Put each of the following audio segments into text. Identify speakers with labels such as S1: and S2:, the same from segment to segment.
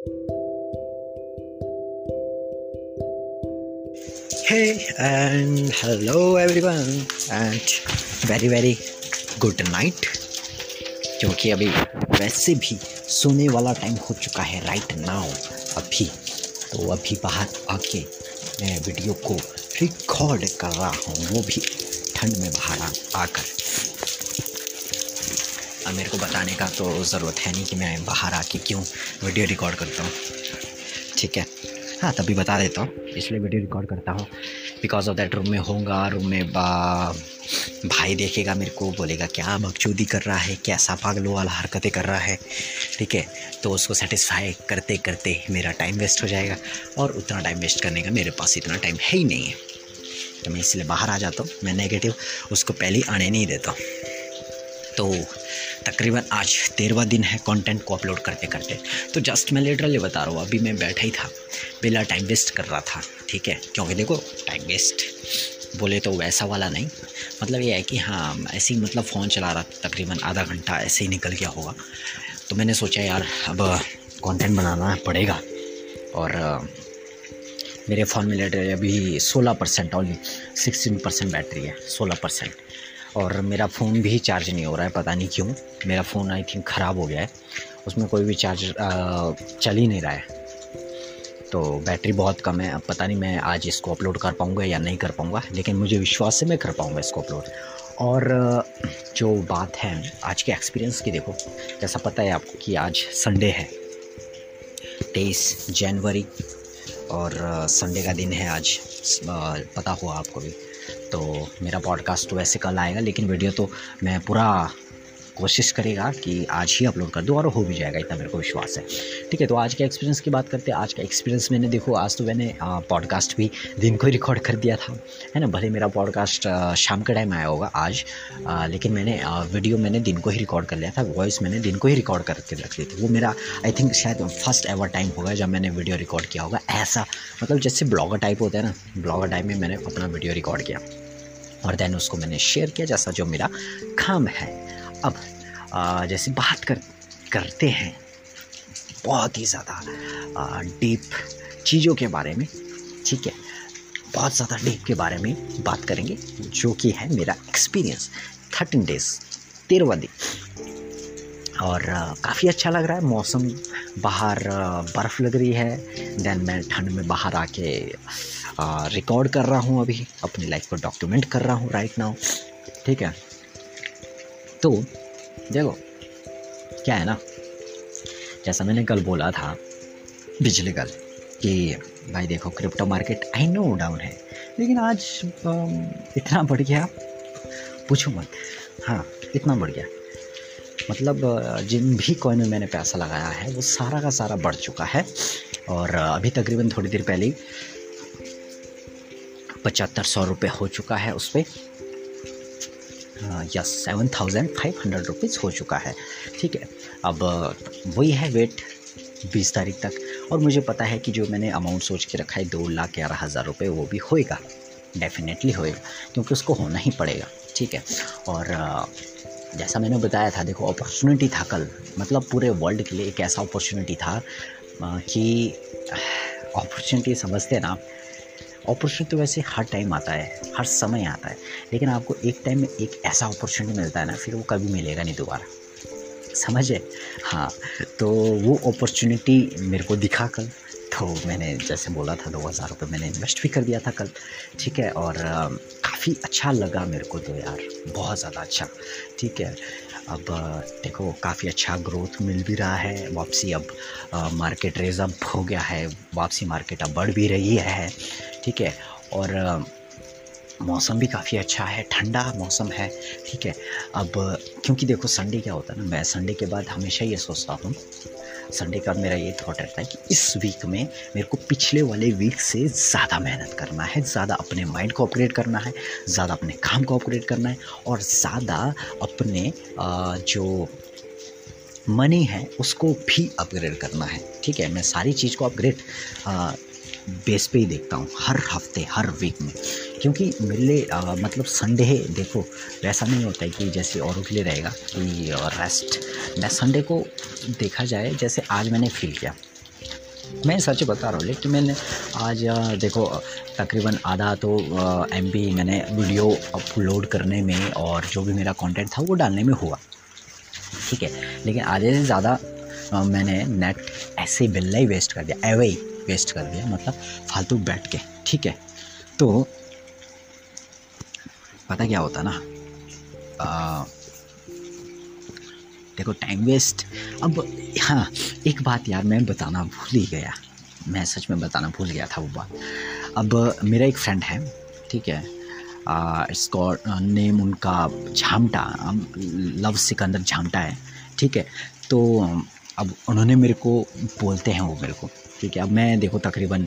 S1: Hey, and hello, everyone, and very very good night, क्योंकि अभी वैसे भी सोने वाला टाइम हो चुका है राइट नाउ अभी। तो अभी बाहर आके मैं वीडियो को रिकॉर्ड कर रहा हूँ, वो भी ठंड में बाहर आकर। मेरे को बताने का तो ज़रूरत है नहीं कि मैं बाहर आके क्यों वीडियो रिकॉर्ड करता हूँ। ठीक है? हाँ तभी बता देता हूँ। इसलिए वीडियो रिकॉर्ड करता हूँ। बिकॉज़ ऑफ़ दैट रूम में होऊँगा रूम में बा, भाई देखेगा मेरे को, बोलेगा, क्या बकचोदी कर रहा है? कैसा पागलों वाला हरकतें कर रहा है? ठीक है? तो उसको सेटिस्फाई करते करते मेरा टाइम वेस्ट हो जाएगा। और उतना टाइम वेस्ट करने का मेरे पास इतना टाइम है ही नहीं है। तो मैं इसलिए बाहर आ जाता हूँ। मैं नेगेटिव उसको पहले आने नहीं देता तो तकरीबन आज तेरहवा दिन है कंटेंट को अपलोड करते करते। तो जस्ट मैं लिटरली बता रहा हूँ, अभी मैं बैठा ही था। बिना टाइम वेस्ट कर रहा था, ठीक है? क्योंकि देखो टाइम वेस्ट बोले तो वैसा वाला नहीं। मतलब ये है कि हाँ ऐसे ही मतलब फ़ोन चला रहा था, तकरीबन आधा घंटा ऐसे ही निकल गया होगा। तो मैंने सोचा यार, अब कंटेंट बनाना पड़ेगा। और, मेरे फ़ोन में लेटर अभी सोलह percent only sixteen percent battery है, सोलह परसेंट और मेरा फ़ोन भी चार्ज नहीं हो रहा है, पता नहीं क्यों। मेरा फ़ोन आई थिंक ख़राब हो गया है। उसमें कोई भी चार्ज चल ही नहीं रहा है। तो बैटरी बहुत कम है। अब पता नहीं मैं आज इसको अपलोड कर पाऊँगा या नहीं कर पाऊँगा, लेकिन मुझे विश्वास से मैं कर पाऊँगा इसको अपलोड। और जो बात है आज के एक्सपीरियंस की देखो, जैसा पता है आपको कि आज संडे है। तेईस जनवरी, और संडे का दिन है आज पता हुआ आपको भी। तो मेरा पॉडकास्ट तो वैसे कल आएगा लेकिन वीडियो तो मैं पूरा कोशिश करेगा कि आज ही अपलोड कर दूँ और हो भी जाएगा इतना मेरे को विश्वास है। ठीक है तो आज के एक्सपीरियंस की बात करते हैं। आज का एक्सपीरियंस मैंने देखो आज तो मैंने पॉडकास्ट भी दिन को ही रिकॉर्ड कर दिया था। है ना भले मेरा पॉडकास्ट शाम के टाइम आया होगा आज आ, लेकिन मैंने आ, वीडियो मैंने दिन को ही रिकॉर्ड कर लिया था वॉइस मैंने दिन को ही रिकॉर्ड करके रख ली थी। वो मेरा आई थिंक शायद फ़र्स्ट एवर टाइम होगा जब मैंने वीडियो रिकॉर्ड किया होगा ऐसा मतलब जैसे ब्लॉगर टाइप होता है ना ब्लॉगर टाइप में मैंने अपना वीडियो रिकॉर्ड किया। और देन उसको मैंने शेयर किया जैसा जो मेरा काम है। अब आ, जैसे बात कर करते हैं बहुत ही ज़्यादा डीप चीज़ों के बारे में ठीक है? बहुत ज़्यादा डीप के बारे में बात करेंगे जो कि है मेरा एक्सपीरियंस थर्टीन डेज़ तेरहवा दिन। और काफ़ी अच्छा लग रहा है मौसम बाहर बर्फ़ लग रही है देन मैं ठंड में बाहर आके रिकॉर्ड कर रहा हूँ अभी, अपनी लाइफ को डॉक्यूमेंट कर रहा हूँ राइट नाउ ठीक है? तो देखो, क्या है ना? जैसा मैंने कल बोला था पिछले कल, कि भाई देखो crypto market I know down है, लेकिन आज इतना बढ़ गया, पूछो मत। हाँ इतना बढ़ गया। मतलब जिन भी कॉइन में मैंने पैसा लगाया है, वो सारा का सारा बढ़ चुका है, और, अभी तकरीबन थोड़ी देर पहले पचहत्तर सौ रुपये हो चुका है उस पर yes seven thousand five hundred rupees हो चुका है। ठीक है, अब, वही है वेट बीस तारीख तक। और मुझे पता है कि जो मैंने अमाउंट सोच के रखा है, दो लाख ग्यारह हज़ार रुपये वो भी होएगा। डेफिनेटली होएगा, क्योंकि उसको होना ही पड़ेगा। ठीक है, और, जैसा मैंने बताया था, देखो अपॉर्चुनिटी था कल। मतलब पूरे वर्ल्ड के लिए एक ऐसा अपॉर्चुनिटी था कि अपॉर्चुनिटी समझते ना अपॉर्चुनिटी तो वैसे हर टाइम आता है हर समय आता है लेकिन आपको एक टाइम में एक ऐसा अपॉर्चुनिटी मिलता है ना फिर वो कभी मिलेगा नहीं दोबारा। समझे हाँ तो वो अपॉर्चुनिटी मेरे को दिखा कल। तो मैंने जैसे बोला था दो हज़ार रुपये मैंने इन्वेस्ट भी कर दिया था कल ठीक है? और काफ़ी अच्छा लगा मेरे को तो यार बहुत ज़्यादा अच्छा ठीक है? अब देखो काफ़ी अच्छा ग्रोथ मिल भी रहा है वापसी अब आ, मार्केट रेज हो गया है वापसी मार्केट अब बढ़ भी रही है। ठीक है? और मौसम भी काफ़ी अच्छा है, ठंडा मौसम है, ठीक है? अब, क्योंकि देखो संडे क्या होता है ना, मैं संडे के बाद हमेशा ये सोचता हूँ संडे का मेरा ये थॉट रहता है कि इस वीक में मेरे को पिछले वाले वीक से ज़्यादा मेहनत करना है, ज़्यादा अपने माइंड को अपग्रेड करना है, ज़्यादा अपने काम को अपग्रेड करना है और ज़्यादा अपने जो मनी है उसको भी अपग्रेड करना है, ठीक है? मैं सारी चीज़ को अपग्रेड बेस पे ही देखता हूँ, हर हफ़्ते, हर वीक में। क्योंकि मेरे लिए मतलब संडे है, देखो, वैसा नहीं होता है कि जैसे औरों के लिए रहेगा कि रेस्ट मैं संडे को देखा जाए, जैसे आज मैंने फील किया। मैं सच बता रहा हूँ, लेकिन मैंने आज देखो तकरीबन आधा तो एमपी मैंने वीडियो अपलोड करने में और जो भी मेरा कंटेंट था, वो डालने में हुआ। ठीक है? लेकिन आधे से ज़्यादा मैंने नेट ऐसे बिल्ला ही वेस्ट कर दिया। एवे वेस्ट कर दिया मतलब फालतू बैठ के ठीक है? तो पता क्या होता ना? आ, देखो टाइम वेस्ट अब हाँ एक बात यार मैं बताना भूल ही गया। मैं सच में बताना भूल गया था वो बात। अब मेरा एक फ्रेंड है ठीक है? इसको नेम उनका झामटा लव सिकंदर झामटा है ठीक है? तो अब उन्होंने मेरे को बोलते हैं वो मेरे को। ठीक है अब मैं देखो तकरीबन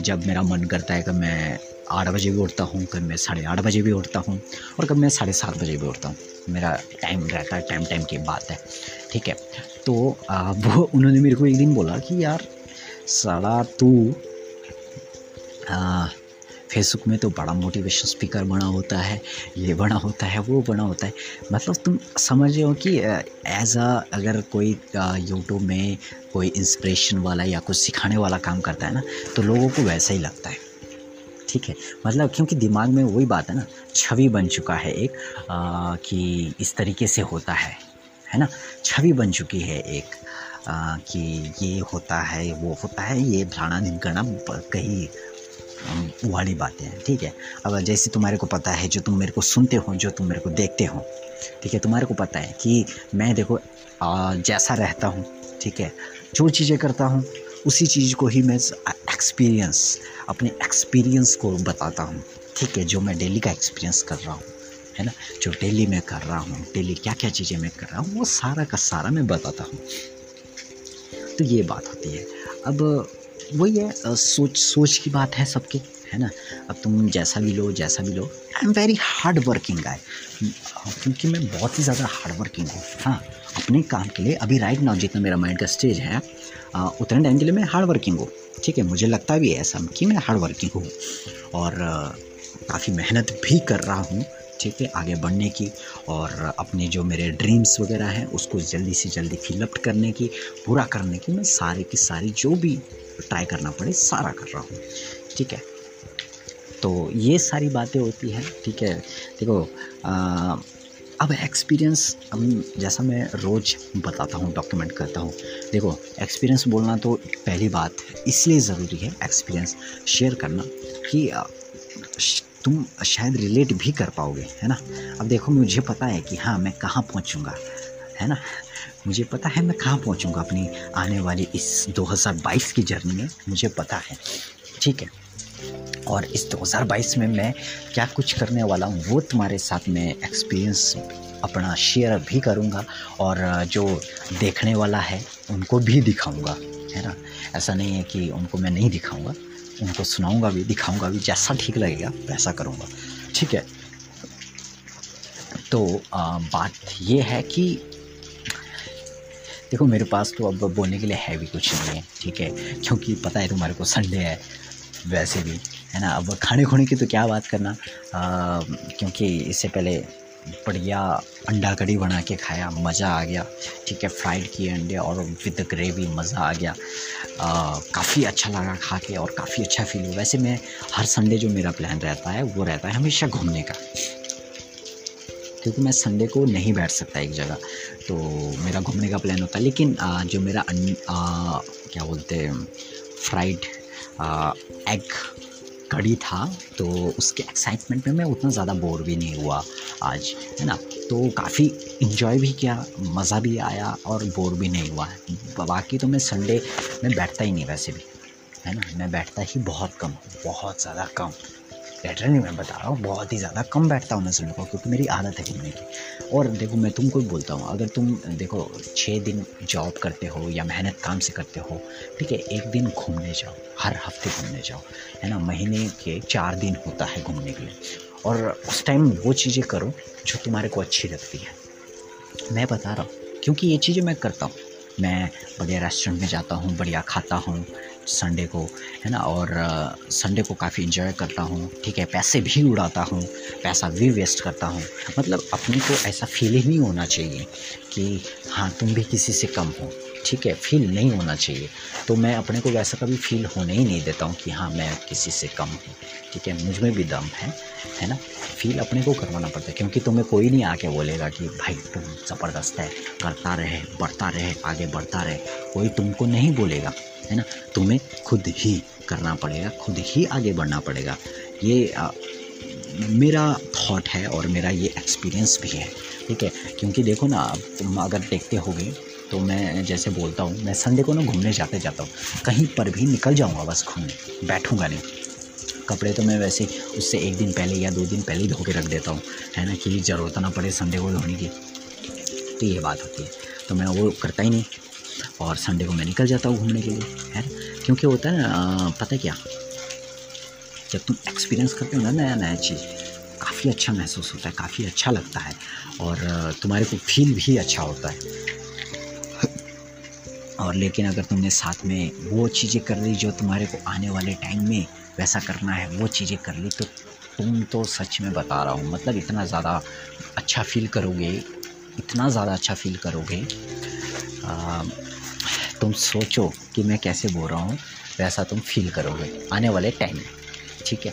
S1: जब मेरा मन करता है कि मैं आठ बजे भी उठता हूँ कभी मैं साढ़े आठ बजे भी उठता हूँ और कभी मैं साढ़े सात बजे भी उठता हूँ। मेरा टाइम रहता है टाइम टाइम की बात है, ठीक है? तो वो, उन्होंने मेरे को एक दिन बोला कि यार, साला तू फेसबुक में तो बड़ा मोटिवेशन स्पीकर बना होता है ये बना होता है वो बना होता है। मतलब तुम समझ रहे हो कि एज अ अगर कोई यूट्यूब में कोई इंस्पिरेशन वाला या कुछ सिखाने वाला काम करता है ना तो लोगों को वैसा ही लगता है। ठीक है? मतलब क्योंकि दिमाग में वही बात है ना छवि बन चुका है एक आ, कि इस तरीके से होता है है ना? छवि बन चुकी है एक आ, कि ये होता है वो होता है ये फलाना ढिमकाना कहीं वाली बातें हैं, ठीक है? अब जैसे तुम्हारे को पता है, जो तुम मेरे को सुनते हो, जो तुम मेरे को देखते हो, ठीक है? तुम्हारे को पता है कि मैं देखो जैसा रहता हूँ, ठीक है? जो चीज़ें करता हूँ, उसी चीज़ को ही मैं एक्सपीरियंस अपने एक्सपीरियंस को बताता हूँ, ठीक है? जो मैं डेली का एक्सपीरियंस कर रहा हूँ, है ना? जो डेली मैं कर रहा हूँ डेली क्या क्या चीज़ें मैं कर रहा हूँ, वो सारा का सारा मैं बताता हूँ। तो ये बात होती है। अब वही है सोच सोच की बात है सबके, है ना? अब तुम जैसा भी लो, जैसा भी लो। I am very hard working guy क्योंकि मैं बहुत ही ज़्यादा हार्ड वर्किंग हूँ। हाँ अपने काम के लिए, अभी राइट नाउ जितना मेरा माइंड का स्टेज है उतने टाइम के लिए मैं हार्ड वर्किंग हूँ। ठीक है, मुझे लगता भी है ऐसा कि मैं हार्ड वर्किंग हूँ। और काफ़ी मेहनत भी कर रहा हूँ। ठीक है आगे बढ़ने की और अपने जो मेरे ड्रीम्स वगैरह हैं, उसको जल्दी से जल्दी फिलअप करने की, पूरा करने की मैं सारे की सारी जो भी ट्राई करना पड़े, सारा कर रहा हूँ। ठीक है? तो ये सारी बातें होती हैं, ठीक है? देखो अब एक्सपीरियंस जैसा मैं रोज़ बताता हूँ डॉक्यूमेंट करता हूँ, देखो एक्सपीरियंस बोलना तो पहली बात इसलिए ज़रूरी है एक्सपीरियंस शेयर करना कि तुम शायद रिलेट भी कर पाओगे, है ना? अब देखो, मुझे पता है कि हाँ मैं कहाँ पहुँचूँगा, है ना? मुझे पता है मैं कहाँ पहुँचूँगा अपनी आने वाली इस 2022 की जर्नी में, मुझे पता है, ठीक है? और इस 2022 में मैं क्या कुछ करने वाला हूँ, वो तुम्हारे साथ में एक्सपीरियंस अपना शेयर भी करूँगा और जो देखने वाला है, उनको भी दिखाऊँगा, है ना? ऐसा नहीं है कि उनको मैं नहीं दिखाऊँगा उनको सुनाऊँगा भी दिखाऊँगा भी जैसा ठीक लगेगा वैसा करूँगा। ठीक है? तो आ, बात ये है कि देखो मेरे पास तो अब बोलने के लिए है भी कुछ नहीं है ठीक है? क्योंकि पता है तुम्हारे को संडे है वैसे भी है ना? अब खाने खोने की तो क्या बात करना? आ, क्योंकि इससे पहले बढ़िया अंडा कड़ी बना के खाया मज़ा आ गया। ठीक है फ्राइड किए अंडे और विद ग्रेवी मज़ा आ गया। काफ़ी अच्छा लगा खा के और काफ़ी अच्छा फील हुआ। वैसे मैं हर संडे जो मेरा प्लान रहता है वो रहता है हमेशा घूमने का। क्योंकि मैं संडे को नहीं बैठ सकता एक जगह। तो मेरा घूमने का प्लान होता है। लेकिन आ, जो मेरा अन, आ, क्या बोलते हैं फ्राइड एग कड़ी था तो उसके एक्साइटमेंट में मैं उतना ज़्यादा बोर भी नहीं हुआ आज, है ना? तो काफ़ी इन्जॉय भी किया, मज़ा भी आया और बोर भी नहीं हुआ। बाकी तो मैं संडे में बैठता ही नहीं वैसे भी, है ना? मैं बैठता ही बहुत कम, बहुत ज़्यादा कम। बेटर नहीं, मैं बता रहा हूँ, बहुत ही ज़्यादा कम बैठता हूँ मैं सुनने को, क्योंकि मेरी आदत है घूमने की। और देखो, मैं तुमको बोलता हूँ, अगर तुम, देखो छः दिन जॉब करते हो या मेहनत काम से करते हो, ठीक है, एक दिन घूमने जाओ, हर हफ़्ते घूमने जाओ, है ना, महीने के चार दिन होता है घूमने के लिए। और उस टाइम वो चीज़ें करो जो तुम्हारे को अच्छी लगती है। मैं बता रहा हूँ, क्योंकि ये चीज़ें मैं करता हूँ। मैं बढ़िया रेस्टोरेंट में जाता हूँ, बढ़िया खाता हूँ संडे को, है ना? और संडे को काफ़ी इन्जॉय करता हूँ, ठीक है? पैसे भी उड़ाता हूँ, पैसा भी वेस्ट करता हूँ। मतलब अपने को ऐसा फील ही नहीं होना चाहिए कि हाँ तुम भी किसी से कम हो, ठीक है? फील नहीं होना चाहिए। तो मैं अपने को वैसा कभी फील होने ही नहीं देता हूँ कि हाँ मैं किसी से कम हूँ, ठीक है? मुझमें भी दम है है ना? फील अपने को करवाना पड़ता है, क्योंकि तुम्हें कोई नहीं आके बोलेगा कि, भाई, तुम ज़बरदस्त है, करता रहे, बढ़ता रहे, आगे बढ़ता रहे। कोई तुमको नहीं बोलेगा। है ना? तुम्हें खुद ही करना पड़ेगा खुद ही आगे बढ़ना पड़ेगा। ये आ, मेरा थॉट है और मेरा ये एक्सपीरियंस भी है ठीक है? क्योंकि देखो ना तुम अगर देखते होगे तो मैं जैसे बोलता हूँ मैं संडे को ना घूमने जाते जाता हूँ। कहीं पर भी निकल जाऊँगा बस घूमने बैठूँगा नहीं। कपड़े तो मैं वैसे उससे एक दिन पहले या दो दिन पहले ही धो के रख देता हूँ है ना? कि ज़रूरत ना पड़े संडे को धोने की। तो ये बात होती है। तो मैं वो करता ही नहीं। और संडे को मैं निकल जाता हूँ घूमने के लिए है क्योंकि होता है ना पता क्या? जब तुम एक्सपीरियंस करते हो ना नया नया चीज़ काफ़ी अच्छा महसूस होता है काफ़ी अच्छा लगता है और तुम्हारे को फील भी अच्छा होता है। और लेकिन अगर तुमने साथ में वो चीज़ें कर ली जो तुम्हारे को आने वाले टाइम में वैसा करना है वो चीज़ें कर ली तो तुम तो सच में बता रहा हूँ मतलब इतना ज़्यादा अच्छा फील करोगे इतना ज़्यादा अच्छा फील करोगे आ, तुम सोचो कि मैं कैसे बोल रहा हूँ, वैसा तुम फील करोगे आने वाले टाइम में, ठीक है?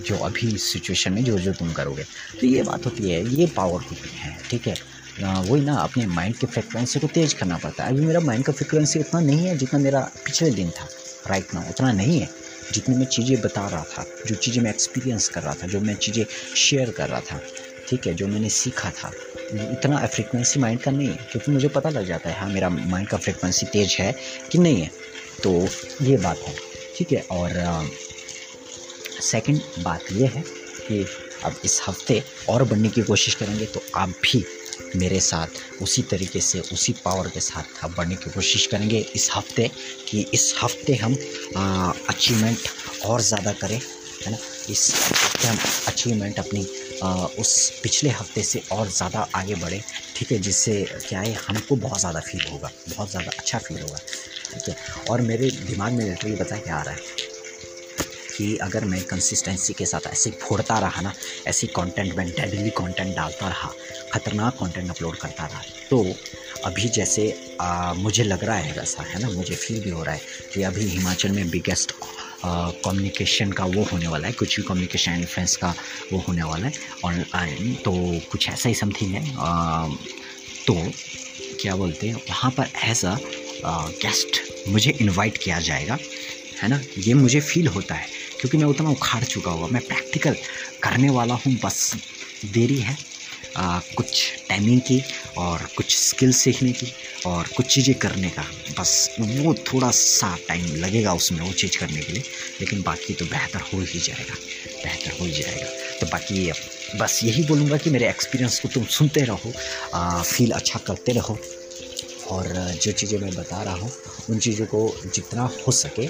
S1: जो अभी सिचुएशन में जो जो तुम करोगे। तो ये बात होती है, ये पावर होती है, ठीक है? वही ना, अपने माइंड के फ्रिक्वेंसी को तेज़ करना पड़ता है। अभी मेरा माइंड का फ्रिक्वेंसी उतना नहीं है जितना मेरा पिछले दिन था राइट ना उतना नहीं है। जितनी मैं चीज़ें बता रहा था, जो चीज़ें मैं एक्सपीरियंस कर रहा था, जो मैं चीज़ें शेयर कर रहा था ठीक है, जो मैंने सीखा था। इतना फ्रिक्वेंसी माइंड का नहीं है क्योंकि मुझे पता लग जाता है हाँ मेरा माइंड का फ्रिक्वेंसी तेज है कि नहीं है। तो ये बात है, ठीक है? और सेकंड बात ये है कि अब इस हफ़्ते और बढ़ने की कोशिश करेंगे तो आप भी मेरे साथ उसी तरीके से, उसी पावर के साथ आप बढ़ने की कोशिश करेंगे इस हफ़्ते, कि इस हफ़्ते हम अचीवमेंट और ज़्यादा करें, है ना? इस हफ़्ते हम अचीवमेंट अपनी उस पिछले हफ़्ते से और ज़्यादा आगे बढ़े ठीक है जिससे क्या है हमको बहुत ज़्यादा फील होगा बहुत ज़्यादा अच्छा फील होगा ठीक है। और मेरे दिमाग में लिटरली बता क्या आ रहा है? कि अगर मैं कंसिस्टेंसी के साथ ऐसे फोड़ता रहा ना ऐसी कंटेंट मैं डेली कंटेंट डालता रहा ख़तरनाक कंटेंट अपलोड करता रहा तो अभी जैसे आ, मुझे लग रहा है वैसा है ना मुझे फील भी हो रहा है कि अभी हिमाचल में बिगेस्ट कम्युनिकेशन का वो होने वाला है कुछ भी कम्युनिकेशन इन्फ्लुएंस का वो होने वाला है। ऑनलाइन तो कुछ ऐसा ही समथिंग है। आ, तो क्या बोलते हैं वहाँ पर एज अ गेस्ट मुझे इनवाइट किया जाएगा है ना? ये मुझे फील होता है क्योंकि मैं उतना उखाड़ चुका हुआ मैं प्रैक्टिकल करने वाला हूँ बस देरी है आ, कुछ टाइमिंग की और कुछ स्किल सीखने की। और कुछ चीज़ें करने का। बस वो थोड़ा सा टाइम लगेगा उसमें वो चीज़ करने के लिए लेकिन बाकी तो बेहतर हो ही जाएगा बेहतर हो ही जाएगा। तो बाकी बस यही बोलूँगा कि मेरे एक्सपीरियंस को तुम सुनते रहो आ, फील अच्छा करते रहो। और जो चीज़ें मैं बता रहा हूँ उन चीज़ों को जितना हो सके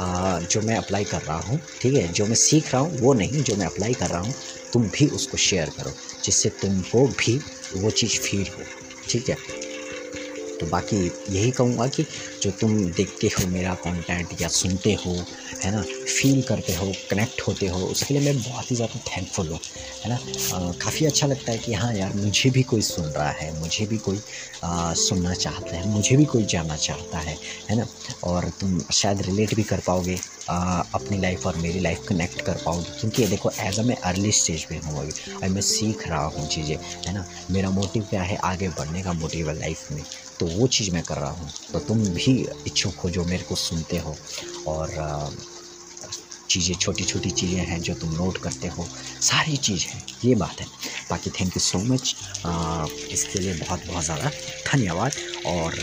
S1: आ, जो मैं अप्लाई कर रहा हूँ ठीक है? जो मैं सीख रहा हूँ वो नहीं जो मैं अप्लाई कर रहा हूँ तुम भी उसको शेयर करो जिससे तुमको भी वो चीज़ फील हो ठीक है? तो बाकी यही कहूँगा कि जो तुम देखते हो मेरा कंटेंट या सुनते हो, है ना फील करते हो कनेक्ट होते हो उसके लिए मैं बहुत ही ज़्यादा थैंकफुल हूँ है ना? काफ़ी अच्छा लगता है कि हाँ यार मुझे भी कोई सुन रहा है मुझे भी कोई आ, सुनना चाहता है मुझे भी कोई जानना चाहता है है ना? और तुम शायद रिलेट भी कर पाओगे आ, अपनी लाइफ और मेरी लाइफ कनेक्ट कर पाओगे क्योंकि देखो एज अ मैं अर्ली स्टेज पे हूँ अभी अभी मैं सीख रहा हूँ चीज़ें है ना? मेरा मोटिव क्या है आगे बढ़ने का मोटिव है लाइफ में तो वो चीज़ मैं कर रहा हूँ तो तुम भी इच्छुक हो जो मेरे को सुनते हो और चीज़ें छोटी छोटी चीज़ें हैं जो तुम नोट करते हो। सारी चीज़ है। ये बात है। बाकी थैंक यू सो मच इसके लिए बहुत बहुत ज़्यादा धन्यवाद और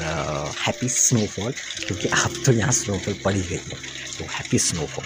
S1: हैप्पी स्नोफॉल क्योंकि अब तो यहाँ स्नोफॉल पड़ी गई है। तो हैप्पी स्नोफॉल